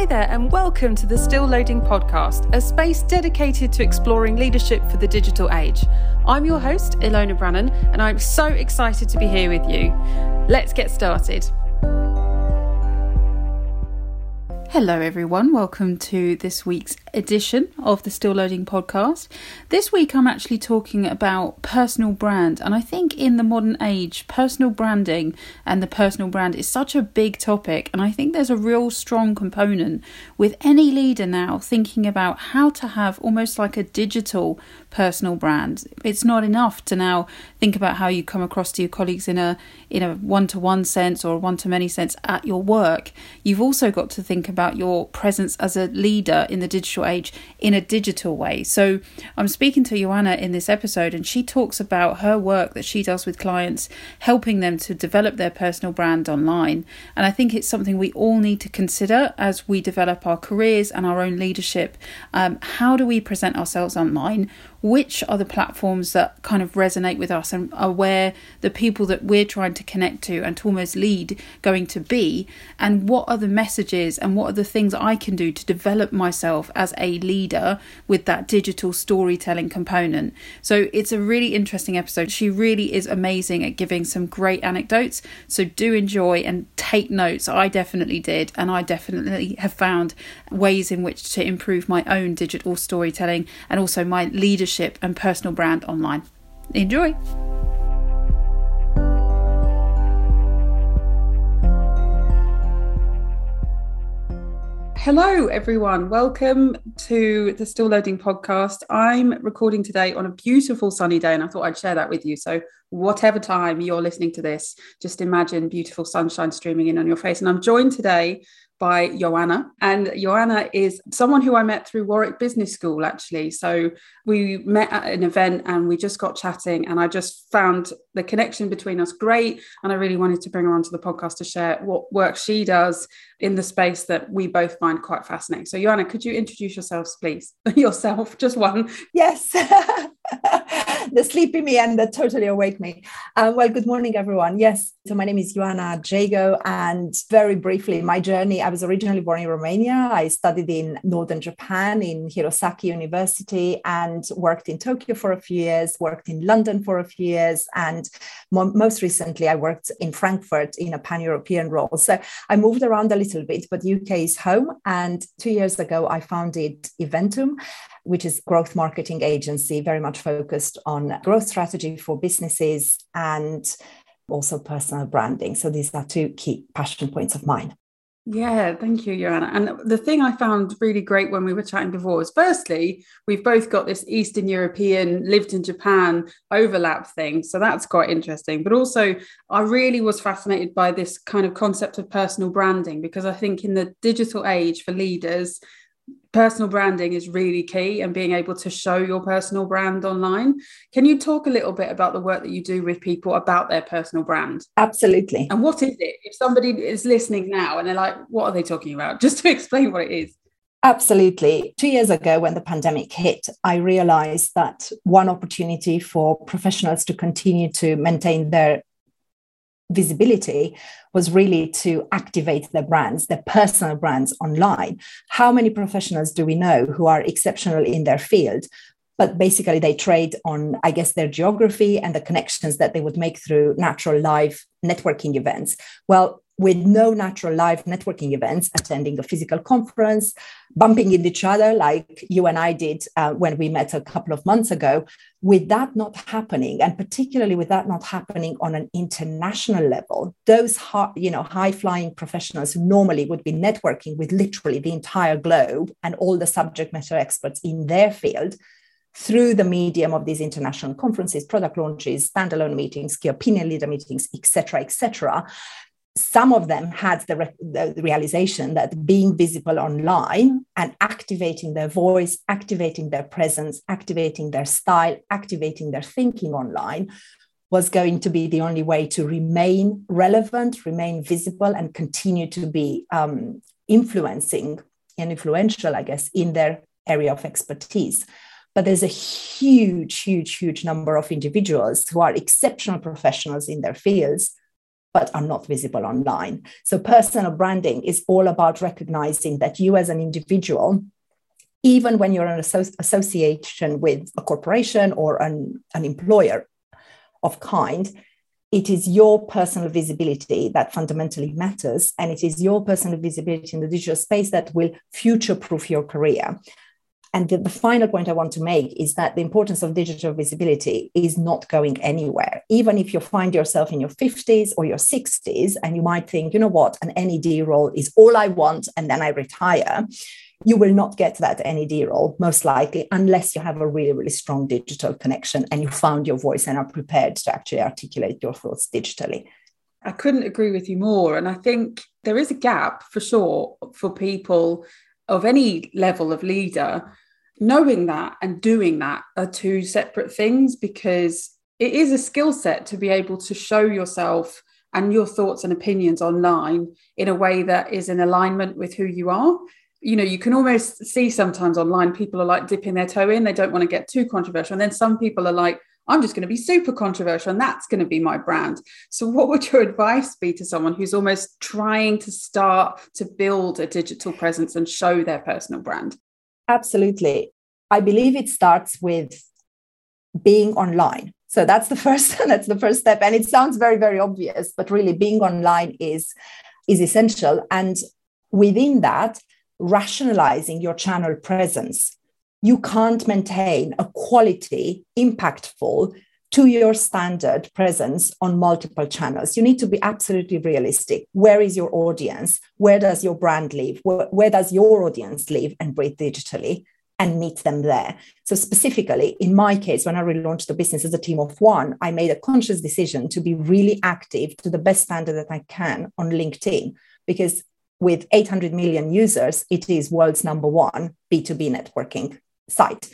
Hi there, and welcome to the Still Loading podcast, a space dedicated to exploring leadership for the digital age. I'm your host, Ilona Brannan, and I'm so excited to be here with you. Let's get started. Hello, everyone. Welcome to this week's edition of the Still Loading podcast. This week, I'm actually talking about personal brand, and I think in the modern age, personal branding and the personal brand is such a big topic. And I think there's a real strong component with any leader now thinking about how to have almost like a digital personal brand. It's not enough to now think about how you come across to your colleagues in a in a one to one sense or a one to many sense at your work. You've also got to think about your presence as a leader in the digital age in a digital way. So I'm speaking to Joanna in this episode and she talks about her work that she does with clients helping them to develop their personal brand online. And I think it's something we all need to consider as we develop our careers and our own leadership. Um, how do we present ourselves online? Which are the platforms that kind of resonate with us and are where the people that we're trying to connect to and to almost lead going to be, and what are the messages and what are the things I can do to develop myself as a leader with that digital storytelling component. So it's a really interesting episode. She really is amazing at giving some great anecdotes. So do enjoy and take notes. I definitely did, and I definitely have found ways in which to improve my own digital storytelling and also my leadership leadership and personal brand online. Enjoy! Hello, everyone. Welcome to the Still Loading podcast. I'm recording today on a beautiful sunny day, and I thought I'd share that with you. So, whatever time you're listening to this, just imagine beautiful sunshine streaming in on your face. And I'm joined today by Joanna. And Joanna is someone who I met through Warwick Business School, actually. So we met at an event and we just got chatting, and I just found the connection between us great. And I really wanted to bring her onto the podcast to share what work she does in the space that we both find quite fascinating. So, Joanna, could you introduce yourselves, please? Yourself, just one. Yes. the sleepy me and the totally awake me. Uh, well, good morning, everyone. Yes, so my name is Joanna Jago, and very briefly, my journey. I was originally born in Romania. I studied in northern Japan in Hirosaki University and worked in Tokyo for a few years. Worked in London for a few years, and mo- most recently, I worked in Frankfurt in a pan-European role. So I moved around a little bit, but UK is home. And two years ago, I founded Eventum which is growth marketing agency, very much focused on growth strategy for businesses and also personal branding. So these are two key passion points of mine. Yeah, thank you, Joanna. And the thing I found really great when we were chatting before was firstly, we've both got this Eastern European, lived in Japan overlap thing. So that's quite interesting. But also, I really was fascinated by this kind of concept of personal branding because I think in the digital age for leaders, personal branding is really key and being able to show your personal brand online. Can you talk a little bit about the work that you do with people about their personal brand? Absolutely. And what is it? If somebody is listening now and they're like, what are they talking about? Just to explain what it is. Absolutely. Two years ago, when the pandemic hit, I realized that one opportunity for professionals to continue to maintain their visibility was really to activate their brands, their personal brands online. How many professionals do we know who are exceptional in their field? But basically, they trade on, I guess, their geography and the connections that they would make through natural live networking events. Well, with no natural live networking events, attending a physical conference, bumping into each other like you and I did uh, when we met a couple of months ago, with that not happening, and particularly with that not happening on an international level, those high, you know high flying professionals who normally would be networking with literally the entire globe and all the subject matter experts in their field through the medium of these international conferences, product launches, standalone meetings, key opinion leader meetings, etc., etc., some of them had the, re- the, realization that being visible online and activating their voice, activating their presence, activating their style, activating their thinking online was going to be the only way to remain relevant, remain visible, and continue to be um, influencing and influential, I guess, in their area of expertise. But there's a huge, huge, huge number of individuals who are exceptional professionals in their fields but are not visible online. So, personal branding is all about recognizing that you as an individual, even when you're an association with a corporation or an, an employer of kind, it is your personal visibility that fundamentally matters. And it is your personal visibility in the digital space that will future proof your career. And the, the, final point I want to make is that the importance of digital visibility is not going anywhere. Even if you find yourself in your 50s or your 60s, and you might think, you know what, an NED role is all I want, and then I retire, you will not get that NED role, most likely, unless you have a really, really strong digital connection and you found your voice and are prepared to actually articulate your thoughts digitally. I couldn't agree with you more. And I think there is a gap for sure for people of any level of leader. Knowing that and doing that are two separate things because it is a skill set to be able to show yourself and your thoughts and opinions online in a way that is in alignment with who you are you know you can almost see sometimes online people are like dipping their toe in they don't want to get too controversial and then some people are like i'm just going to be super controversial and that's going to be my brand. So what would your advice be to someone who's almost trying to start to build a digital presence and show their personal brand? Absolutely. I believe it starts with being online. So that's the first that's the first step. And it sounds very very obvious but really being online is is essential. And within that rationalizing your channel presence. You can't maintain a quality, impactful, to your standard presence on multiple channels. You need to be absolutely realistic. Where is your audience? Where does your brand live? Where, where, does your audience live and breathe digitally? And meet them there. So, specifically, in my case, when I relaunched the business as a team of one, I made a conscious decision to be really active to the best standard that I can on LinkedIn because with 800 million users, it is world's number one B2B networking site.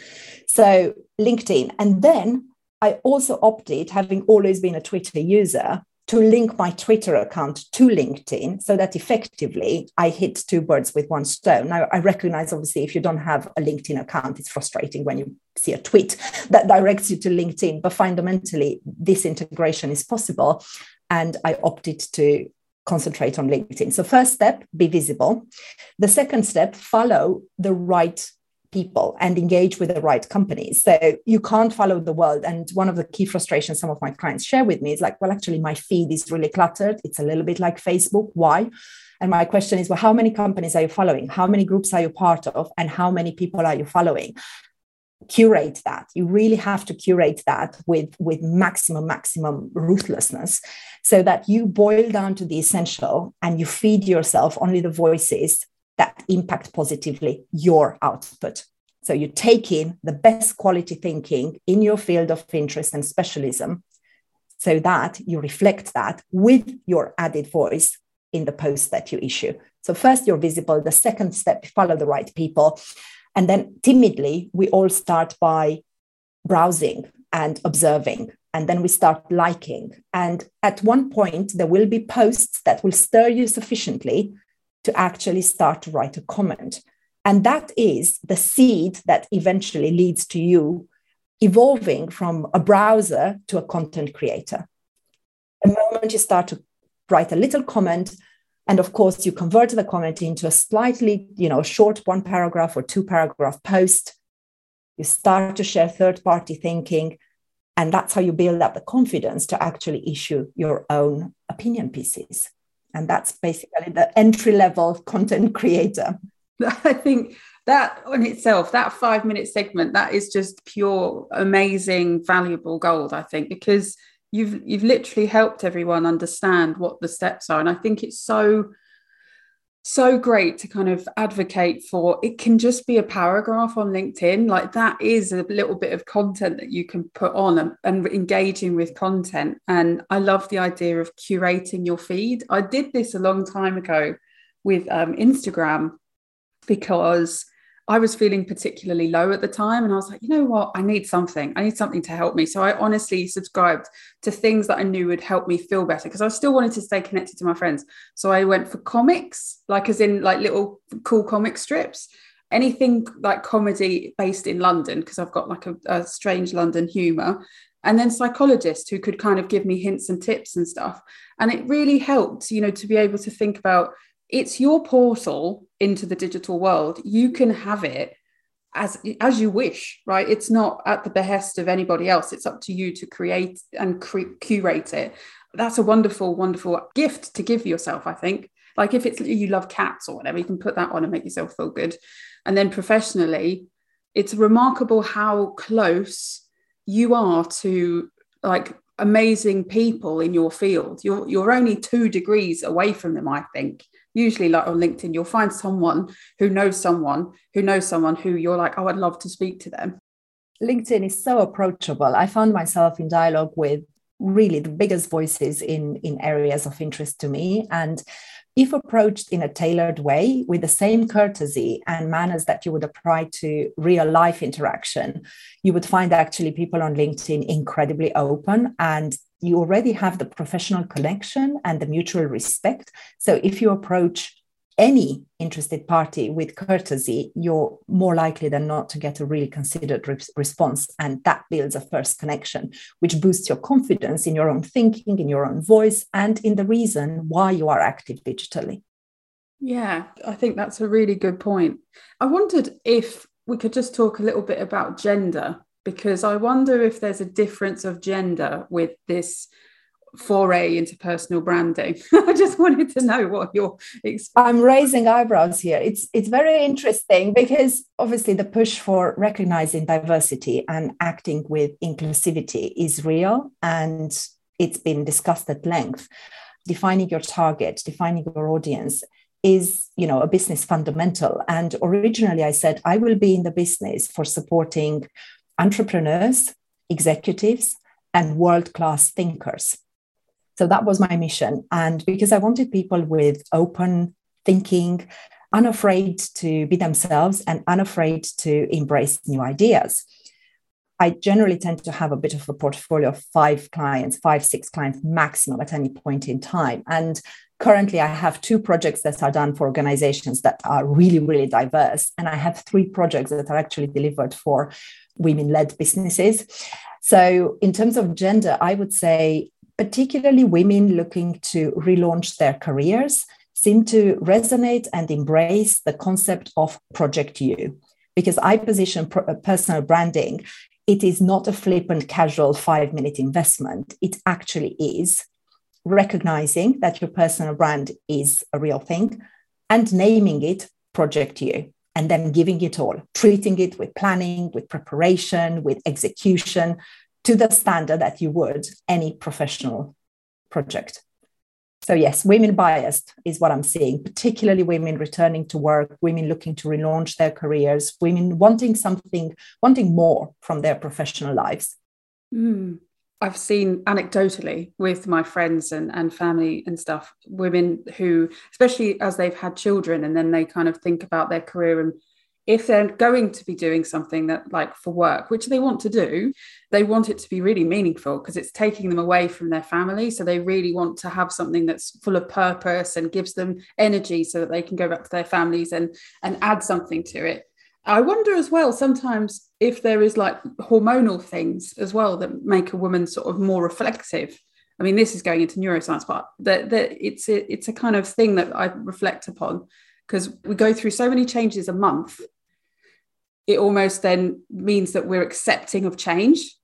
So LinkedIn. And then I also opted, having always been a Twitter user, to link my Twitter account to LinkedIn so that effectively I hit two birds with one stone. Now, I recognize obviously if you don't have a LinkedIn account, it's frustrating when you see a tweet that directs you to LinkedIn, but fundamentally, this integration is possible. And I opted to concentrate on LinkedIn. So, first step, be visible. The second step, follow the right people and engage with the right companies. So, you can't follow the world. And one of the key frustrations some of my clients share with me is like, well, actually, my feed is really cluttered. It's a little bit like Facebook. Why? And my question is, well, how many companies are you following? How many groups are you part of? And how many people are you following? curate that you really have to curate that with with maximum maximum ruthlessness so that you boil down to the essential and you feed yourself only the voices that impact positively your output so you take in the best quality thinking in your field of interest and specialism so that you reflect that with your added voice in the post that you issue so first you're visible the second step follow the right people and then timidly, we all start by browsing and observing. And then we start liking. And at one point, there will be posts that will stir you sufficiently to actually start to write a comment. And that is the seed that eventually leads to you evolving from a browser to a content creator. The moment you start to write a little comment, and of course, you convert the comment into a slightly, you know, short one paragraph or two paragraph post. You start to share third party thinking. And that's how you build up the confidence to actually issue your own opinion pieces. And that's basically the entry level content creator. I think that on itself, that five minute segment, that is just pure, amazing, valuable gold, I think, because you've you've literally helped everyone understand what the steps are and i think it's so so great to kind of advocate for. It can just be a paragraph on linkedin. Like that is a little bit of content that you can put on and, and engaging with content. And i love the idea of curating your feed. I did this a long time ago with um, instagram because I was feeling particularly low at the time. And I was like, you know what? I need something. I need something to help me. So I honestly subscribed to things that I knew would help me feel better because I still wanted to stay connected to my friends. So I went for comics, like as in like little cool comic strips. Anything like comedy based in London, because I've got like a, a strange London humor and then psychologists who could kind of give me hints and tips and stuff. And it really helped, you know, to be able to think about it's your portal into the digital world. You can have it as as you wish right? It's not at the behest of anybody else. It's up to you to create and cre- curate it. That's a wonderful wonderful gift to give yourself i think. Like if it's you love cats or whatever you can put that on and make yourself feel good. And then professionally it's remarkable how close you are to like amazing people in your field. You're you're only 2 degrees away from them i think usually like on linkedin you'll find someone who knows someone who knows someone who you're like oh i'd love to speak to them. Linkedin is so approachable. I found myself in dialogue with really the biggest voices in in areas of interest to me. And if approached in a tailored way with the same courtesy and manners that you would apply to real life interaction, you would find actually people on LinkedIn incredibly open and you already have the professional connection and the mutual respect. So if you approach any interested party with courtesy, you're more likely than not to get a really considered re- response. And that builds a first connection, which boosts your confidence in your own thinking, in your own voice, and in the reason why you are active digitally. Yeah, I think that's a really good point. I wondered if we could just talk a little bit about gender, because I wonder if there's a difference of gender with this foray into personal branding. I just wanted to know what your. I'm raising eyebrows here. It's it's very interesting because obviously the push for recognizing diversity and acting with inclusivity is real and it's been discussed at length. Defining your target, defining your audience is you know a business fundamental and originally i said i will be in the business for supporting entrepreneurs executives and world class thinkers so that was my mission. And because I wanted people with open thinking, unafraid to be themselves, and unafraid to embrace new ideas. I generally tend to have a bit of a portfolio of five clients, five, six clients maximum at any point in time. And currently, I have two projects that are done for organizations that are really, really diverse. And I have three projects that are actually delivered for women led businesses. So, in terms of gender, I would say particularly women looking to relaunch their careers, seem to resonate and embrace the concept of Project You. Because I position uh, personal branding, it is not a flippant, casual five minute investment. It actually is recognizing that your personal brand is a real thing and naming it Project You and then giving it all, treating it with planning, with preparation, with execution, to the standard that you would any professional project. So, yes, women biased is what I'm seeing, particularly women returning to work, women looking to relaunch their careers, women wanting something, wanting more from their professional lives. Mm. I've seen anecdotally with my friends and, and family and stuff, women who, especially as they've had children and then they kind of think about their career and if they're going to be doing something that like for work which they want to do they want it to be really meaningful because it's taking them away from their family. So they really want to have something that's full of purpose and gives them energy so that they can go back to their families and and add something to it i wonder as well sometimes if there is like hormonal things as well that make a woman sort of more reflective I mean, this is going into neuroscience, but that, that it's a, it's a kind of thing that I reflect upon because we go through so many changes a month it almost then means that we're accepting of change.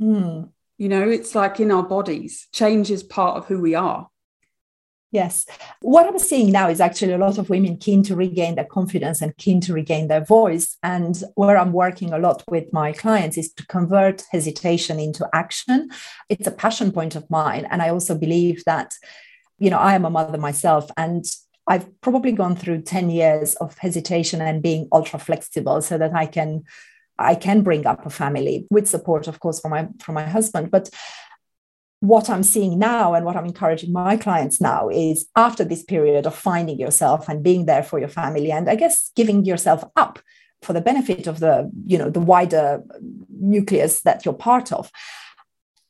Mm. You know, it's like in our bodies, change is part of who we are. Yes. What I'm seeing now is actually a lot of women keen to regain their confidence and keen to regain their voice. And where I'm working a lot with my clients is to convert hesitation into action. It's a passion point of mine. And I also believe that, you know, I am a mother myself and I've probably gone through 10 years of hesitation and being ultra flexible so that I can I can bring up a family with support, of course, from my from my husband. But what I'm seeing now and what I'm encouraging my clients now is after this period of finding yourself and being there for your family and I guess giving yourself up for the benefit of the you know the wider nucleus that you're part of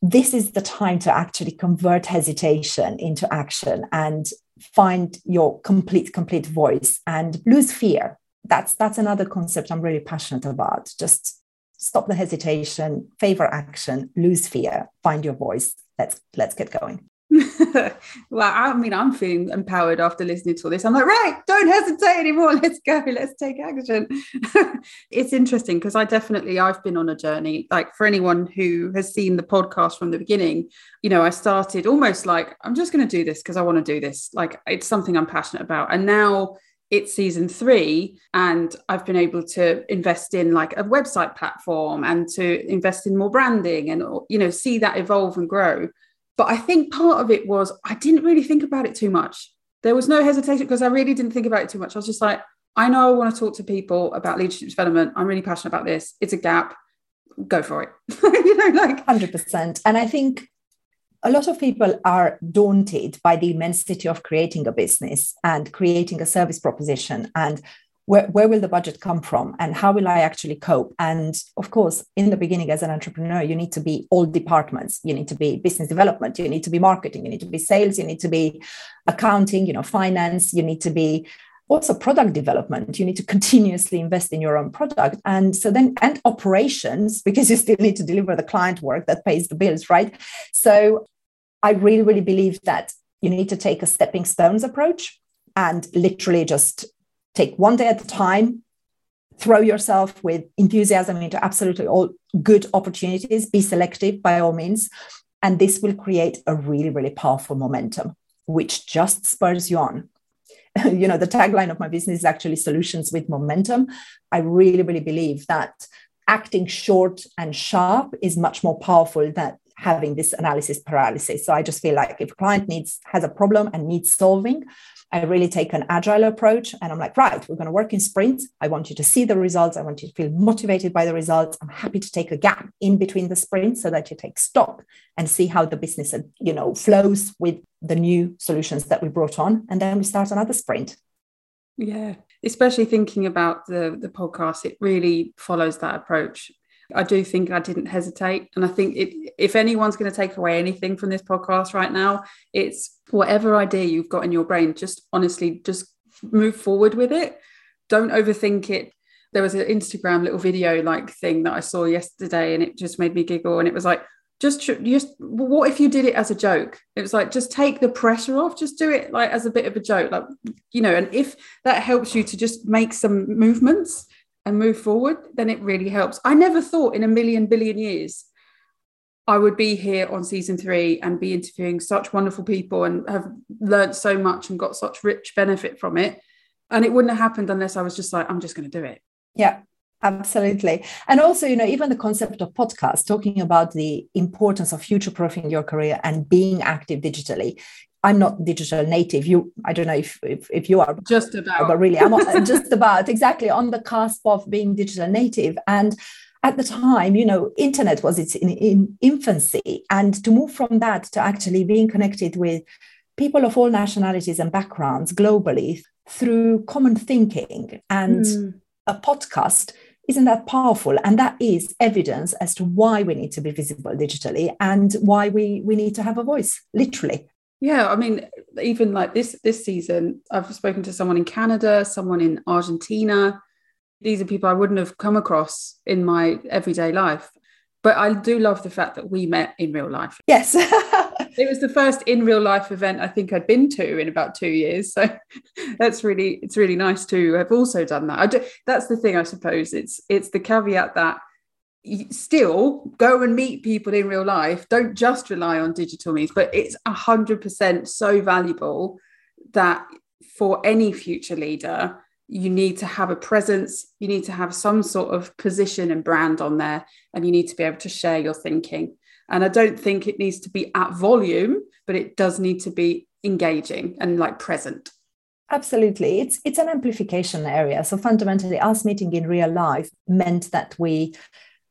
this is the time to actually convert hesitation into action and find your complete complete voice and lose fear that's that's another concept i'm really passionate about just stop the hesitation, favor action, lose fear, find your voice. Let's let's get going. well, I mean, I'm feeling empowered after listening to all this. I'm like, right, don't hesitate anymore. Let's go. Let's take action. it's interesting because I definitely I've been on a journey. Like for anyone who has seen the podcast from the beginning, you know, I started almost like I'm just going to do this because I want to do this. Like it's something I'm passionate about, and now it's season three and i've been able to invest in like a website platform and to invest in more branding and you know see that evolve and grow but I think part of it was I didn't really think about it too much. There was no hesitation because I really didn't think about it too much. I was just like, I know I want to talk to people about leadership development. I'm really passionate about this. It's a gap. Go for it. you know, like 100%. And I think a lot of people are daunted by the immensity of creating a business and creating a service proposition and where, where will the budget come from and how will i actually cope? And of course in the beginning as an entrepreneur you need to be all departments. You need to be business development. You need to be marketing. You need to be sales. You need to be accounting you know finance. You need to be also product development. You need to continuously invest in your own product. And so then and operations because you still need to deliver the client work that pays the bills right? So i really really believe that you need to take a stepping stones approach and literally just take one day at a time, throw yourself with enthusiasm into absolutely all good opportunities, be selective by all means. And this will create a really, really powerful momentum, which just spurs you on. you know, the tagline of my business is actually solutions with momentum. I really, really believe that acting short and sharp is much more powerful than having this analysis paralysis. So I just feel like if a client needs has a problem and needs solving, I really take an agile approach and I'm like, right, we're going to work in sprints. I want you to see the results. I want you to feel motivated by the results. I'm happy to take a gap in between the sprints so that you take stock and see how the business, you know, flows with the new solutions that we brought on. And then we start another sprint. Yeah, especially thinking about the the podcast, it really follows that approach. I do think I didn't hesitate. And I think it, if anyone's going to take away anything from this podcast right now, it's whatever idea you've got in your brain, just honestly, just move forward with it. Don't overthink it. There was an Instagram little video like thing that I saw yesterday and it just made me giggle. And it was like, just just what if you did it as a joke it was like just take the pressure off just do it like as a bit of a joke like you know and if that helps you to just make some movements and move forward, then it really helps. I never thought in a million billion years I would be here on season three and be interviewing such wonderful people and have learned so much and got such rich benefit from it. And it wouldn't have happened unless I was just like, I'm just going to do it. Yeah, absolutely. And also, you know, even the concept of podcast, talking about the importance of future proofing your career and being active digitally. I'm not digital native. You, I don't know if if, if you are just about, but really, I'm just about exactly on the cusp of being digital native. And at the time, you know, internet was its in, in infancy, and to move from that to actually being connected with people of all nationalities and backgrounds globally through common thinking and mm. a podcast isn't that powerful and that is evidence as to why we need to be visible digitally and why we we need to have a voice literally yeah, I mean, even like this this season, I've spoken to someone in Canada, someone in Argentina. These are people I wouldn't have come across in my everyday life. But I do love the fact that we met in real life. Yes. it was the first in real life event I think I'd been to in about two years. So that's really it's really nice to have also done that. I do, that's the thing, I suppose. It's it's the caveat that still go and meet people in real life. Don't just rely on digital means but it's 100% so valuable that for any future leader you need to have a presence you need to have some sort of position and brand on there and you need to be able to share your thinking. And i don't think it needs to be at volume but it does need to be engaging and like present. Absolutely. It's it's an amplification area. So fundamentally us meeting in real life meant that we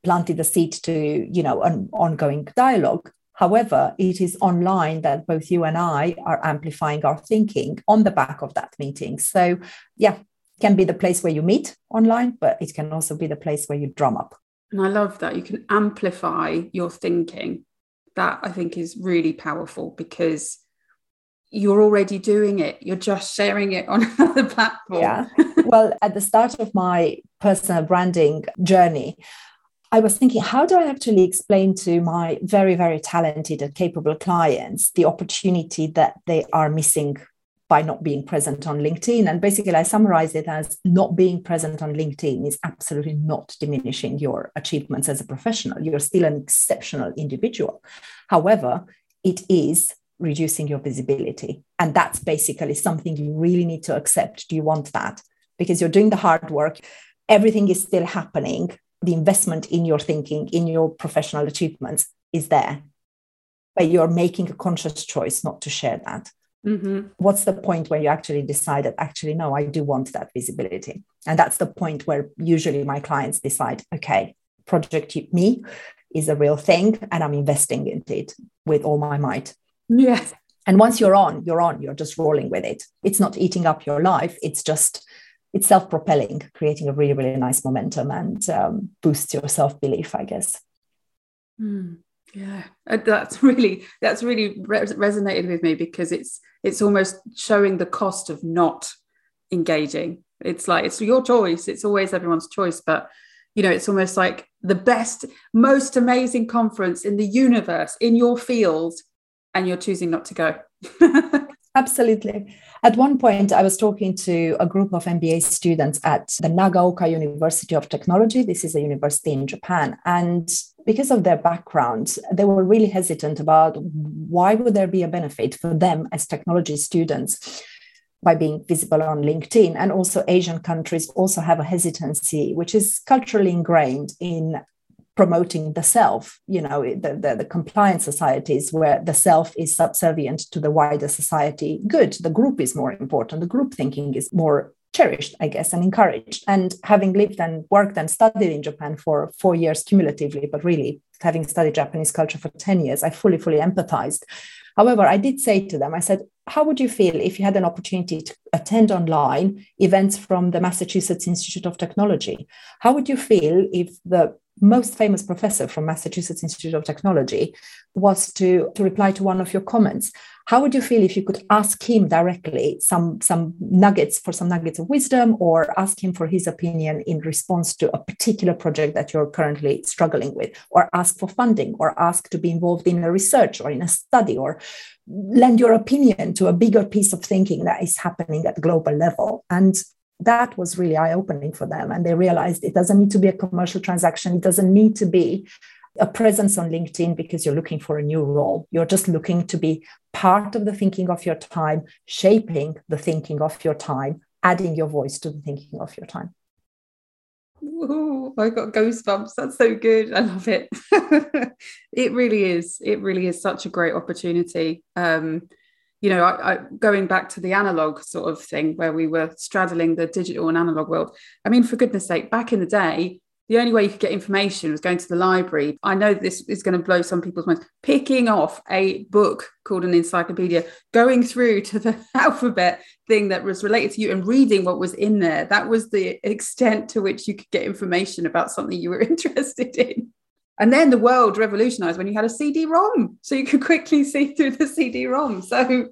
planted the seed to you know an ongoing dialogue. However it is online that both you and i are amplifying our thinking on the back of that meeting. So yeah can be the place where you meet online but it can also be the place where you drum up. And i love that you can amplify your thinking. That i think is really powerful because you're already doing it. You're just sharing it on another platform. Yeah. Well at the start of my personal branding journey I was thinking, how do I actually explain to my very, very talented and capable clients the opportunity that they are missing by not being present on LinkedIn? And basically, I summarize it as not being present on LinkedIn is absolutely not diminishing your achievements as a professional. You're still an exceptional individual. However, it is reducing your visibility. And that's basically something you really need to accept. Do you want that? Because you're doing the hard work, everything is still happening the investment in your thinking, in your professional achievements is there. But you're making a conscious choice not to share that. Mm-hmm. What's the point where you actually decide that actually, no, I do want that visibility? And that's the point where usually my clients decide, okay, Project Me is a real thing and I'm investing in it with all my might. Yes. And once you're on, you're on, you're just rolling with it. It's not eating up your life. It's just it's self-propelling, creating a really, really nice momentum and um, boosts your self-belief, I guess. Mm, yeah, uh, that's really that's really re- resonated with me because it's it's almost showing the cost of not engaging. It's like it's your choice. It's always everyone's choice, but you know, it's almost like the best, most amazing conference in the universe in your field, and you're choosing not to go. Absolutely. At one point, I was talking to a group of MBA students at the Nagaoka University of Technology. This is a university in Japan. And because of their background, they were really hesitant about why would there be a benefit for them as technology students by being visible on LinkedIn. And also, Asian countries also have a hesitancy, which is culturally ingrained in promoting the self you know the, the, the, compliance societies where the self is subservient to the wider society. Good the group is more important. The group thinking is more cherished i guess and encouraged. And having lived and worked and studied in japan for four years cumulatively but really having studied japanese culture for 10 years i fully fully empathized. However i did say to them i said how would you feel if you had an opportunity to attend online events from the massachusetts institute of technology? How would you feel if the most famous professor from Massachusetts Institute of Technology was to, to reply to one of your comments. How would you feel if you could ask him directly some, some nuggets for some nuggets of wisdom or ask him for his opinion in response to a particular project that you're currently struggling with, or ask for funding, or ask to be involved in a research or in a study, or lend your opinion to a bigger piece of thinking that is happening at global level? And that was really eye opening for them. And they realized it doesn't need to be a commercial transaction, it doesn't need to be a presence on LinkedIn because you're looking for a new role. You're just looking to be part of the thinking of your time, shaping the thinking of your time, adding your voice to the thinking of your time. Oh, I got goosebumps. That's so good. I love it. it really is. It really is such a great opportunity. Um, you know, I, I, going back to the analog sort of thing where we were straddling the digital and analog world. I mean, for goodness sake, back in the day, the only way you could get information was going to the library. I know this is going to blow some people's minds. Picking off a book called an encyclopedia, going through to the alphabet thing that was related to you and reading what was in there. That was the extent to which you could get information about something you were interested in. And then the world revolutionized when you had a CD-ROM, so you could quickly see through the CD-ROM. So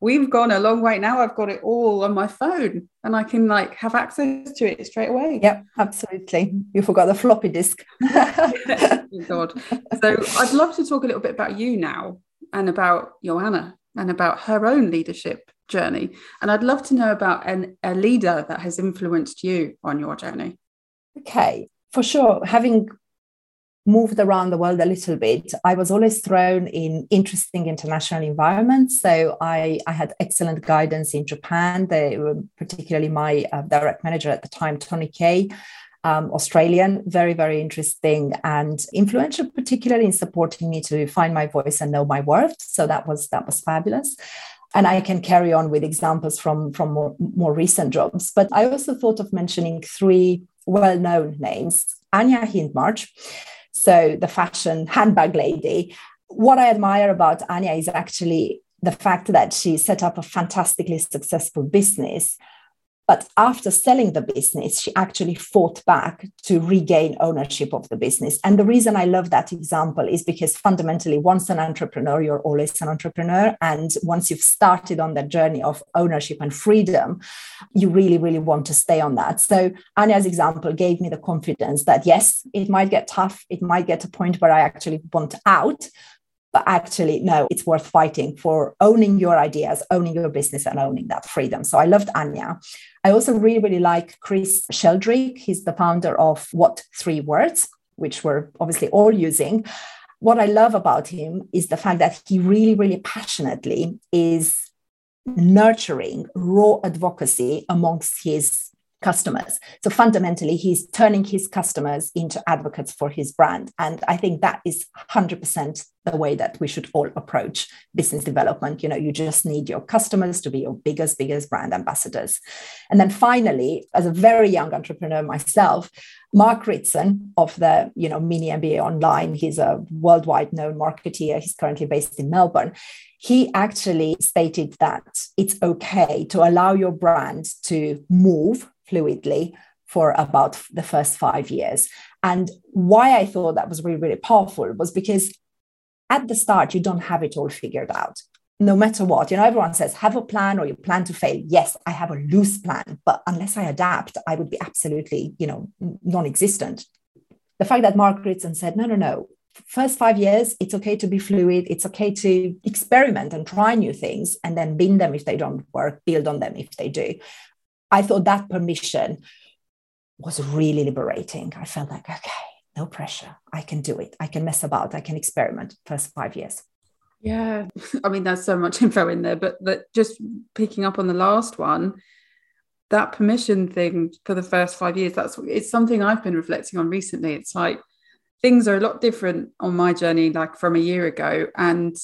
we've gone a long way now. I've got it all on my phone, and I can like have access to it straight away. Yep, absolutely. You forgot the floppy disk. oh God. So I'd love to talk a little bit about you now, and about Joanna, and about her own leadership journey. And I'd love to know about an, a leader that has influenced you on your journey. Okay, for sure. Having moved around the world a little bit, I was always thrown in interesting international environments. So I, I had excellent guidance in Japan. They were particularly my uh, direct manager at the time, Tony Kay. Um, Australian, very, very interesting and influential, particularly in supporting me to find my voice and know my worth. So that was that was fabulous and I can carry on with examples from from more, more recent jobs. But I also thought of mentioning three well-known names: Anya Hindmarch, so the fashion handbag lady. What I admire about Anya is actually the fact that she set up a fantastically successful business But after selling the business, she actually fought back to regain ownership of the business. And the reason I love that example is because fundamentally, once an entrepreneur, you're always an entrepreneur. And once you've started on that journey of ownership and freedom, you really, really want to stay on that. So Anya's example gave me the confidence that yes, it might get tough. It might get to a point where I actually want out, but actually no it's worth fighting for owning your ideas owning your business and owning that freedom. So i loved anya. I also really really like chris sheldrick. He's the founder of what three words which we're obviously all using. What i love about him is the fact that he really really passionately is nurturing raw advocacy amongst his customers. So fundamentally, he's turning his customers into advocates for his brand. And I think that is 100% the way that we should all approach business development. You know, you just need your customers to be your biggest, biggest brand ambassadors. And then finally, as a very young entrepreneur myself, Mark Ritson of the, you know, Mini MBA Online, he's a worldwide known marketeer. He's currently based in Melbourne he actually stated that it's okay to allow your brand to move fluidly for about the first five years. And why I thought that was really, really powerful was because at the start, you don't have it all figured out. No matter what, you know, everyone says, have a plan or you plan to fail. Yes, I have a loose plan, but unless I adapt, I would be absolutely, you know, non existent. The fact that Mark Ritson said, no, no, no, first five years, it's okay to be fluid. It's okay to experiment and try new things and then bin them if they don't work, build on them if they do. I thought that permission was really liberating. I felt like, okay, no pressure. I can do it. I can mess about. I can experiment first five years. Yeah. I mean, there's so much info in there, but that just picking up on the last one, that permission thing for the first five years, that's it's something I've been reflecting on recently. It's like things are a lot different on my journey, like from a year ago. And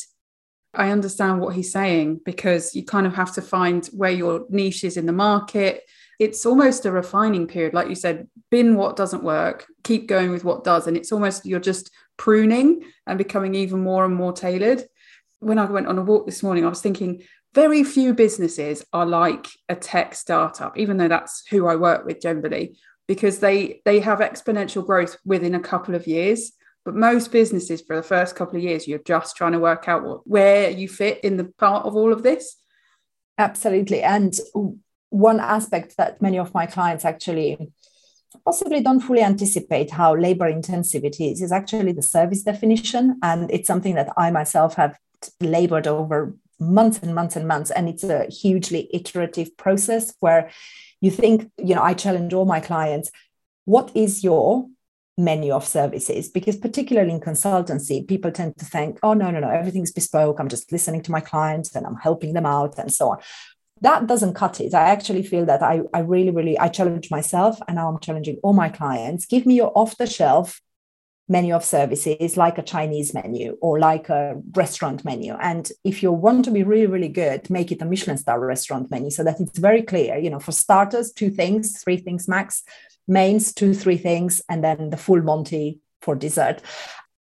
I understand what he's saying because you kind of have to find where your niche is in the market. It's almost a refining period. Like you said, bin what doesn't work, keep going with what does. And it's almost you're just pruning and becoming even more and more tailored. When I went on a walk this morning, I was thinking very few businesses are like a tech startup, even though that's who I work with generally, because they they have exponential growth within a couple of years but most businesses, for the first couple of years, you're just trying to work out what, where you fit in the part of all of this. Absolutely. And one aspect that many of my clients actually possibly don't fully anticipate how labor intensive it is is actually the service definition. And it's something that I myself have labored over months and months and months. And it's a hugely iterative process where you think, you know, I challenge all my clients what is your menu of services because particularly in consultancy people tend to think oh no no no everything's bespoke. I'm just listening to my clients and i'm helping them out and so on. That doesn't cut it. I actually feel that i, I really really i challenge myself and now i'm challenging all my clients. Give me your off the shelf menu of services like a chinese menu or like a restaurant menu. And if you want to be really really good make it a michelin star restaurant menu so that it's very clear you know for starters two things three things max mains, two, three things, and then the full Monty for dessert.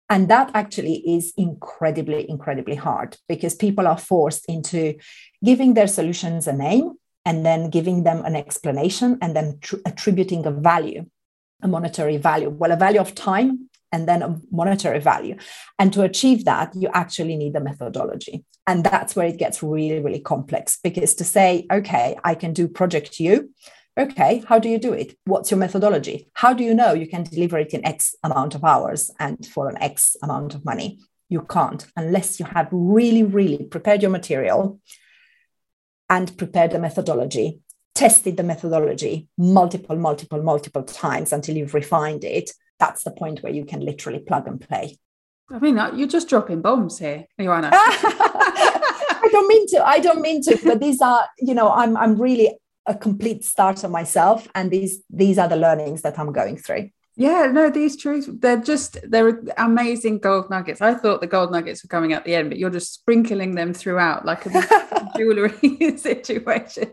And that actually is incredibly, incredibly hard because people are forced into giving their solutions a name and then giving them an explanation and then tr- attributing a value, a monetary value. Well, a value of time and then a monetary value. And to achieve that, you actually need a methodology. And that's where it gets really, really complex because to say, okay, I can do project you okay, how do you do it? What's your methodology? How do you know you can deliver it in X amount of hours and for an X amount of money? You can't unless you have really, really prepared your material and prepared the methodology, tested the methodology multiple, multiple, multiple times until you've refined it. That's the point where you can literally plug and play. I mean, uh, you're just dropping bombs here, Joanna. I don't mean to. I don't mean to. But these are, you know, I'm I'm really a complete starter myself and these these are the learnings that i'm going through. Yeah no these truths they're just they're amazing gold nuggets. I thought the gold nuggets were coming at the end but you're just sprinkling them throughout like a jewelry situation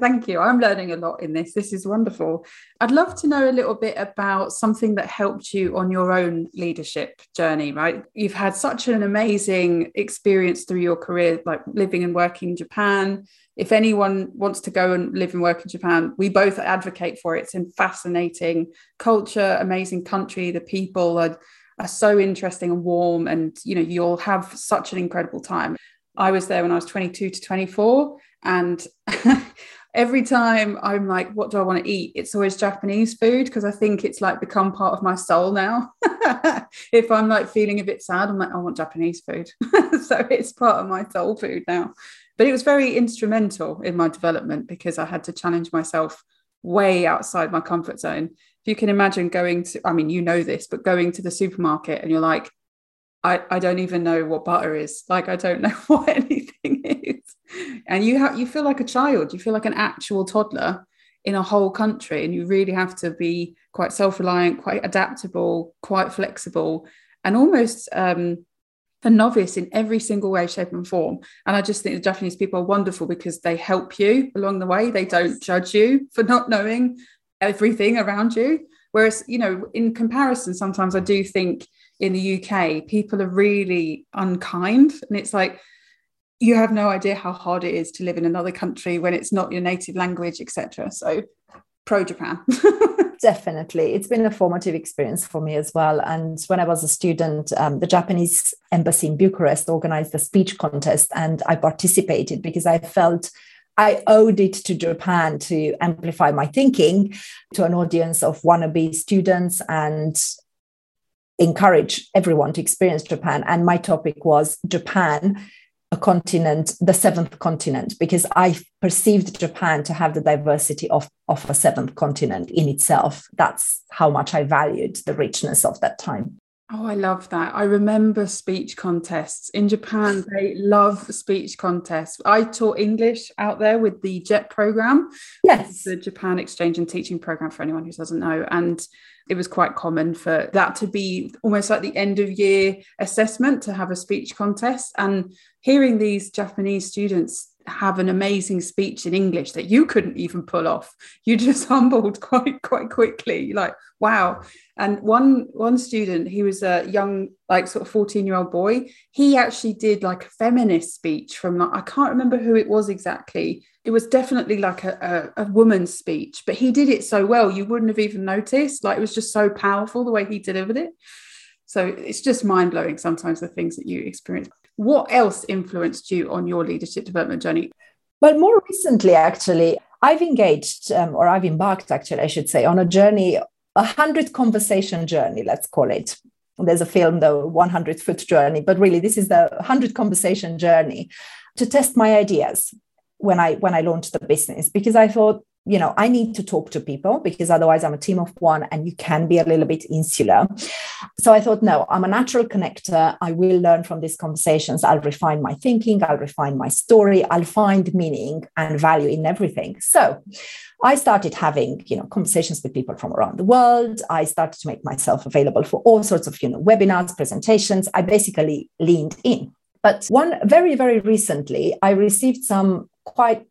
Thank you. I'm learning a lot in this. This is wonderful. I'd love to know a little bit about something that helped you on your own leadership journey, right? You've had such an amazing experience through your career, like living and working in Japan. If anyone wants to go and live and work in Japan, we both advocate for it. It's a fascinating culture, amazing country. The people are, are so interesting and warm, and you know, you'll have such an incredible time. I was there when I was 22 to 24 and every time I'm like, what do I want to eat? It's always Japanese food because I think it's like become part of my soul now. if I'm like feeling a bit sad, I'm like, I want Japanese food. so it's part of my soul food now. But it was very instrumental in my development because I had to challenge myself way outside my comfort zone. If you can imagine going to, I mean, you know this, but going to the supermarket and you're like, I, I don't even know what butter is. Like I don't know what is. And you have you feel like a child, you feel like an actual toddler in a whole country. And you really have to be quite self-reliant, quite adaptable, quite flexible, and almost um, a novice in every single way, shape, and form. And I just think the Japanese people are wonderful because they help you along the way. They don't judge you for not knowing everything around you. Whereas, you know, in comparison, sometimes I do think in the UK, people are really unkind. And it's like, you have no idea how hard it is to live in another country when it's not your native language, etc. So, pro Japan. Definitely. It's been a formative experience for me as well. And when I was a student, um, the Japanese embassy in Bucharest organized a speech contest, and I participated because I felt I owed it to Japan to amplify my thinking to an audience of wannabe students and encourage everyone to experience Japan. And my topic was Japan, a continent, the seventh continent, because I perceived Japan to have the diversity of, of a seventh continent in itself. That's how much I valued the richness of that time. Oh, I love that. I remember speech contests. In Japan, they love speech contests. I taught English out there with the JET program. Yes. The Japan Exchange and Teaching Program for anyone who doesn't know. And it was quite common for that to be almost like the end of year assessment to have a speech contest. And hearing these Japanese students have an amazing speech in English that you couldn't even pull off. You just humbled quite quite quickly. Like, wow. And one one student, he was a young, like sort of 14 year old boy. He actually did like a feminist speech from like, I can't remember who it was exactly. It was definitely like a, a, a woman's speech, but he did it so well, you wouldn't have even noticed. Like it was just so powerful the way he delivered it. So it's just mind blowing sometimes the things that you experience. What else influenced you on your leadership development journey? Well, more recently, actually, I've engaged, um, or I've embarked, actually, I should say, on a journey, a hundred conversation journey, let's call it. There's a film, the 100 foot journey, but really, this is the 100 conversation journey to test my ideas when I when I launched the business because I thought you know i need to talk to people because otherwise i'm a team of one and you can be a little bit insular. So i thought no i'm a natural connector. I will learn from these conversations. I'll refine my thinking. I'll refine my story. I'll find meaning and value in everything. So i started having you know conversations with people from around the world. I started to make myself available for all sorts of you know webinars presentations. I basically leaned in. But one very very recently i received some quite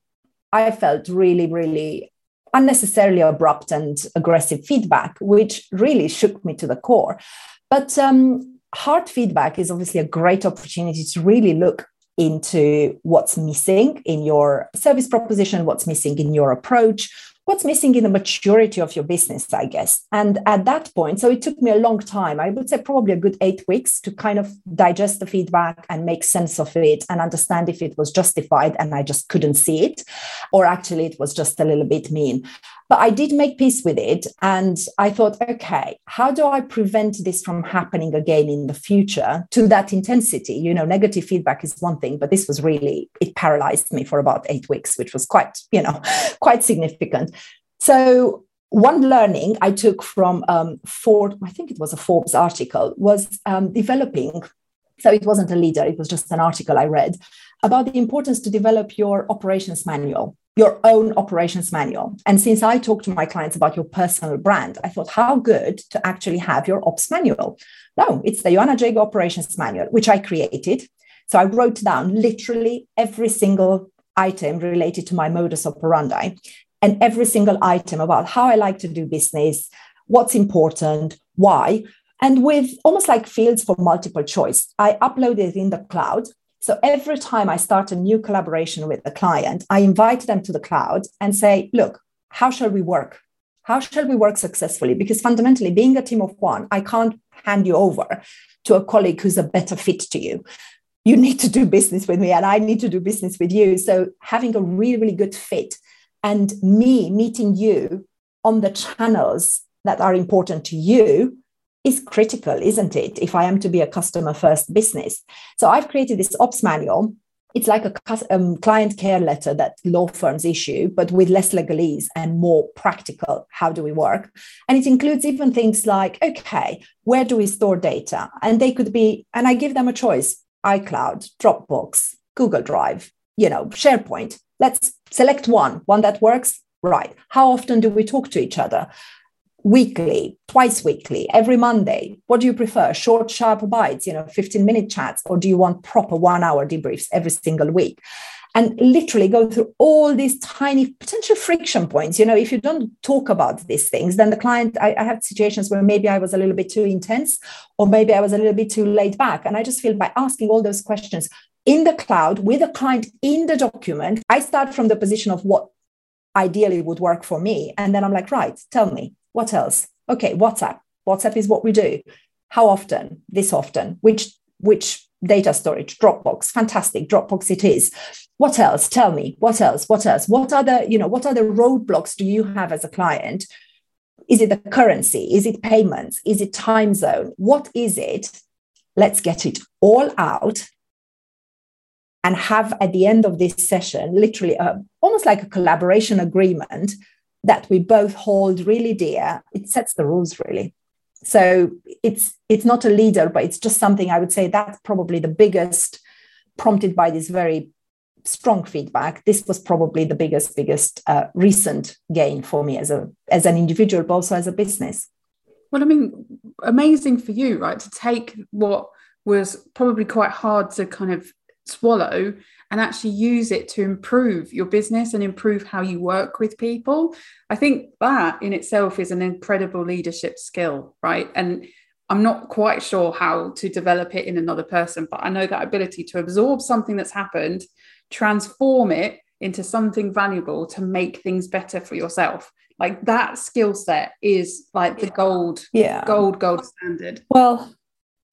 I felt really, really unnecessarily abrupt and aggressive feedback, which really shook me to the core. But um, hard feedback is obviously a great opportunity to really look into what's missing in your service proposition, what's missing in your approach, what's missing in the maturity of your business, I guess. And at that point, so it took me a long time, I would say probably a good eight weeks to kind of digest the feedback and make sense of it and understand if it was justified and I just couldn't see it, or actually it was just a little bit mean. But I did make peace with it. And I thought, okay, how do I prevent this from happening again in the future to that intensity? You know, negative feedback is one thing, but this was really, it paralyzed me for about eight weeks, which was quite, you know, quite significant. So one learning I took from um, Ford, I think it was a Forbes article, was um, developing. So it wasn't a leader, it was just an article I read about the importance to develop your operations manual your own operations manual. And since I talk to my clients about your personal brand, I thought, how good to actually have your ops manual. No, it's the Ioana Iago operations manual, which I created. So I wrote down literally every single item related to my modus operandi and every single item about how I like to do business, what's important, why, and with almost like fields for multiple choice. I upload it in the cloud. So every time I start a new collaboration with a client, I invite them to the cloud and say, look, how shall we work? How shall we work successfully? Because fundamentally, being a team of one, I can't hand you over to a colleague who's a better fit to you. You need to do business with me, and I need to do business with you. So, having a really, really good fit and me meeting you on the channels that are important to you is critical, isn't it? If I am to be a customer first business. So I've created this ops manual. It's like a um, client care letter that law firms issue, but with less legalese and more practical. How do we work? And it includes even things like, okay, where do we store data? And they could be, and I give them a choice iCloud, Dropbox, Google Drive, you know, SharePoint. Let's select one, one that works. Right. How often do we talk to each other? Weekly, twice weekly, every Monday. What do you prefer? Short, sharp bites, you know, 15 minute chats, or do you want proper one hour debriefs every single week? and literally go through all these tiny potential friction points. You know, if you don't talk about these things, then the client, I, I have situations where maybe I was a little bit too intense, or maybe I was a little bit too laid back. And I just feel by asking all those questions in the cloud with a client in the document, I start from the position of what ideally would work for me. And then I'm like, right, tell me what else? Okay, WhatsApp. WhatsApp is what we do. How often? This often. Which which data storage? Dropbox. Fantastic. Dropbox it is what else tell me what else what else what other you know what other roadblocks do you have as a client is it the currency is it payments is it time zone what is it let's get it all out and have at the end of this session literally a, almost like a collaboration agreement that we both hold really dear it sets the rules really. So it's it's not a leader but it's just something i would say that's probably the biggest prompted by this very strong feedback. This was probably the biggest biggest uh, recent gain for me as a as an individual but also as a business. Well i mean amazing for you right to take what was probably quite hard to kind of swallow and actually use it to improve your business and improve how you work with people. I think that in itself is an incredible leadership skill right? And I'm not quite sure how to develop it in another person, but I know that ability to absorb something that's happened, transform it into something valuable to make things better for yourself. Like that skill set is like the gold yeah. gold gold standard. Well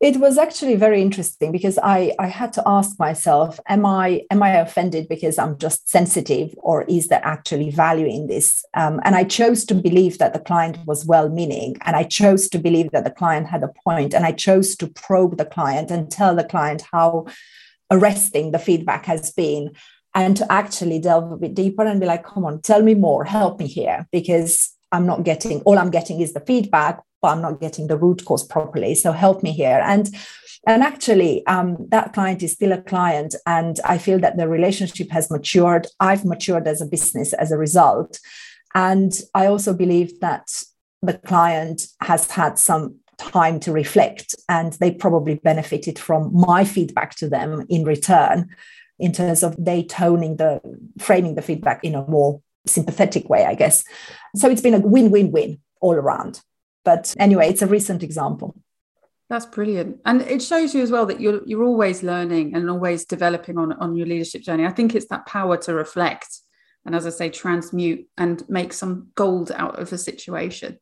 it was actually very interesting because i i had to ask myself am i am i offended because i'm just sensitive or is there actually value in this? Um, and i chose to believe that the client was well meaning and i chose to believe that the client had a point and i chose to probe the client and tell the client how arresting the feedback has been and to actually delve a bit deeper and be like come on tell me more. Help me here because i'm not getting all i'm getting is the feedback but i'm not getting the root cause properly so help me here. And and actually um, that client is still a client and i feel that the relationship has matured. I've matured as a business as a result. And i also believe that the client has had some time to reflect and they probably benefited from my feedback to them in return in terms of they toning the framing the feedback in a more sympathetic way i guess. So it's been a win-win-win all around but anyway it's a recent example. That's brilliant. And it shows you as well that you're you're always learning and always developing on on your leadership journey. I think it's that power to reflect and as i say transmute and make some gold out of a situation.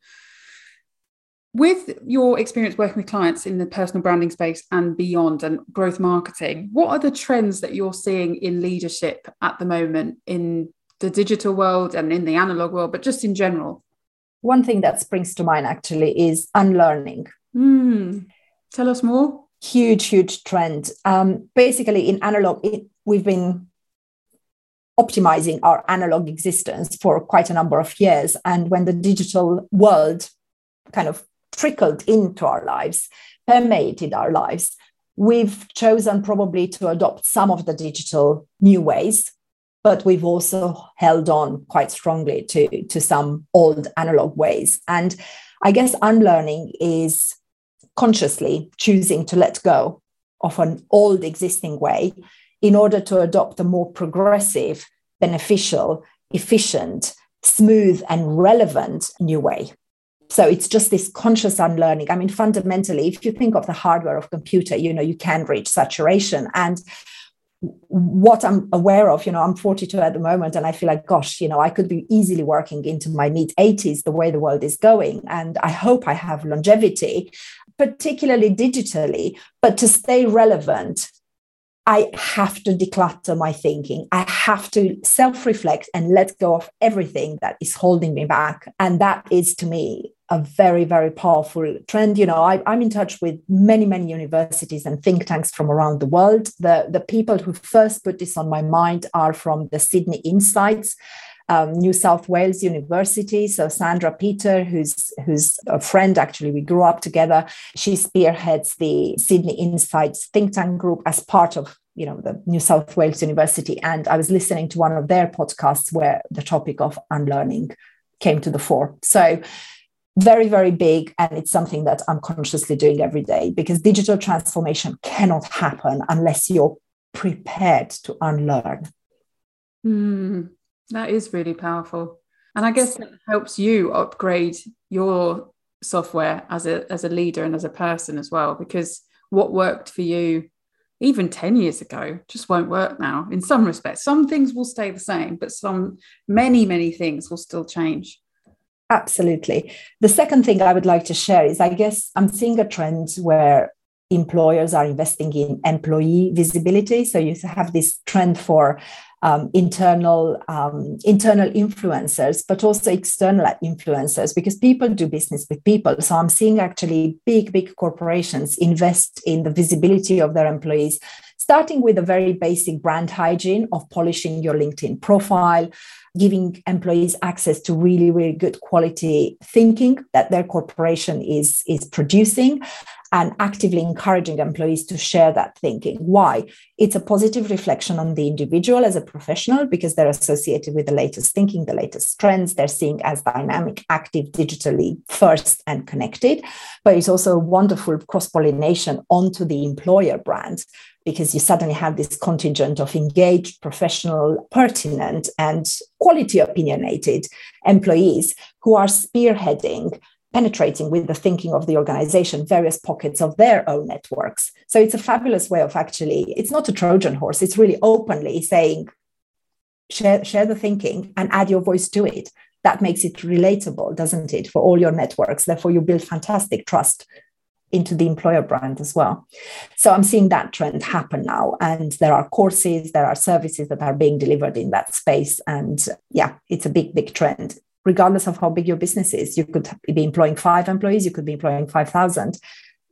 With your experience working with clients in the personal branding space and beyond and growth marketing, what are the trends that you're seeing in leadership at the moment in the digital world and in the analog world, but just in general? One thing that springs to mind actually is unlearning. Mm. Tell us more. Huge, huge trend. Um, basically, in analog, it, we've been optimizing our analog existence for quite a number of years. And when the digital world kind of trickled into our lives, permeated our lives, we've chosen probably to adopt some of the digital new ways, but we've also held on quite strongly to, to some old analog ways. And I guess unlearning is consciously choosing to let go of an old existing way in order to adopt a more progressive, beneficial, efficient, smooth, and relevant new way. So it's just this conscious unlearning. I mean, fundamentally, if you think of the hardware of computer, you know, you can reach saturation. And what I'm aware of, you know, I'm 42 at the moment, and I feel like, gosh, you know, I could be easily working into my mid 80s the way the world is going. And I hope I have longevity, particularly digitally, but to stay relevant. I have to declutter my thinking. I have to self reflect and let go of everything that is holding me back. And that is to me a very, very powerful trend. You know, I, am in touch with many, many universities and think tanks from around the world. The, the people who first put this on my mind are from the Sydney Insights. Um, New South Wales University. So Sandra Peter, who's who's a friend, actually, we grew up together. She spearheads the Sydney Insights think tank group as part of you know the New South Wales University. And I was listening to one of their podcasts where the topic of unlearning came to the fore. So very, very big. And it's something that I'm consciously doing every day because digital transformation cannot happen unless you're prepared to unlearn. Mm, that is really powerful. And I guess it helps you upgrade your software as a as a leader and as a person as well, because what worked for you even 10 years ago just won't work now in some respects. Some things will stay the same, but some many, many things will still change. Absolutely. The second thing I would like to share is I guess I'm seeing a trend where employers are investing in employee visibility. So you have this trend for um, internal um, internal influencers, but also external influencers, because people do business with people. So I'm seeing actually big, big corporations invest in the visibility of their employees, starting with a very basic brand hygiene of polishing your LinkedIn profile, giving employees access to really, really good quality thinking that their corporation is, is producing and actively encouraging employees to share that thinking. Why? It's a positive reflection on the individual as a professional because they're associated with the latest thinking, the latest trends. They're seeing as dynamic, active, digitally first and connected. But it's also a wonderful cross pollination onto the employer brand because you suddenly have this contingent of engaged, professional, pertinent, and quality opinionated employees who are spearheading penetrating with the thinking of the organization various pockets of their own networks so it's a fabulous way of actually it's not a trojan horse it's really openly saying share, share the thinking and add your voice to it that makes it relatable doesn't it for all your networks therefore you build fantastic trust into the employer brand as well. So I'm seeing that trend happen now. And there are courses, there are services that are being delivered in that space. And yeah, it's a big, big trend. Regardless of how big your business is, you could be employing five employees, you could be employing 5,000.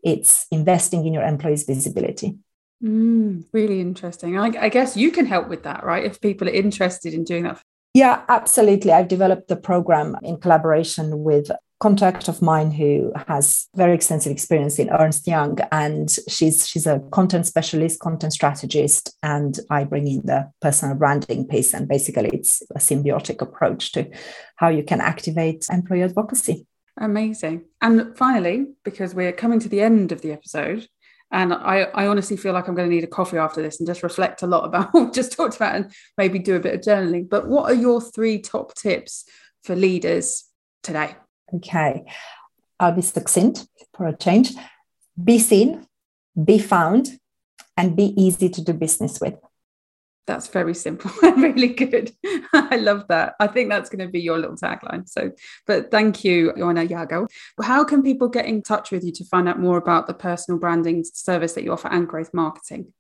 It's investing in your employees' visibility. Mm, really interesting. I, I guess you can help with that, right? If people are interested in doing that yeah, absolutely. I've developed the program in collaboration with contact of mine who has very extensive experience in Ernst Young, and she's she's a content specialist, content strategist, and I bring in the personal branding piece. And basically, it's a symbiotic approach to how you can activate employee advocacy. Amazing. And finally, because we're coming to the end of the episode, and I, I honestly feel like I'm going to need a coffee after this and just reflect a lot about what we just talked about and maybe do a bit of journaling. But what are your three top tips for leaders today? Okay, I'll be succinct for a change. Be seen, be found, and be easy to do business with. That's very simple and really good. I love that. I think that's going to be your little tagline. So, but thank you, Ioana Iago. How can people get in touch with you to find out more about the personal branding service that you offer and growth marketing?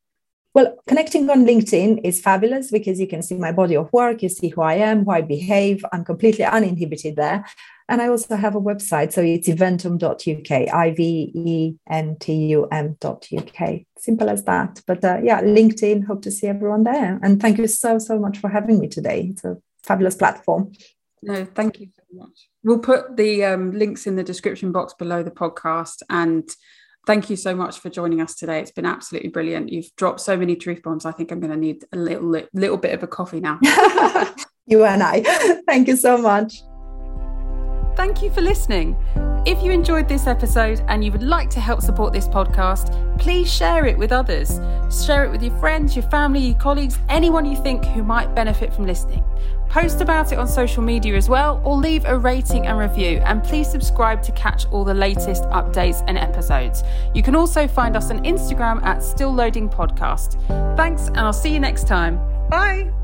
Well, connecting on LinkedIn is fabulous because you can see my body of work, you see who I am, how I behave. I'm completely uninhibited there. And I also have a website. So it's iventum.uk, I V E N T U M.uk. Simple as that. But uh, yeah, LinkedIn, hope to see everyone there. And thank you so, so much for having me today. It's a fabulous platform. No, thank you so much. We'll put the um, links in the description box below the podcast. And thank you so much for joining us today. It's been absolutely brilliant. You've dropped so many truth bombs. I think I'm going to need a little, little bit of a coffee now. you and I. Thank you so much. Thank you for listening. If you enjoyed this episode and you would like to help support this podcast, please share it with others. Share it with your friends, your family, your colleagues, anyone you think who might benefit from listening. Post about it on social media as well, or leave a rating and review. And please subscribe to catch all the latest updates and episodes. You can also find us on Instagram at Still Loading Podcast. Thanks, and I'll see you next time. Bye.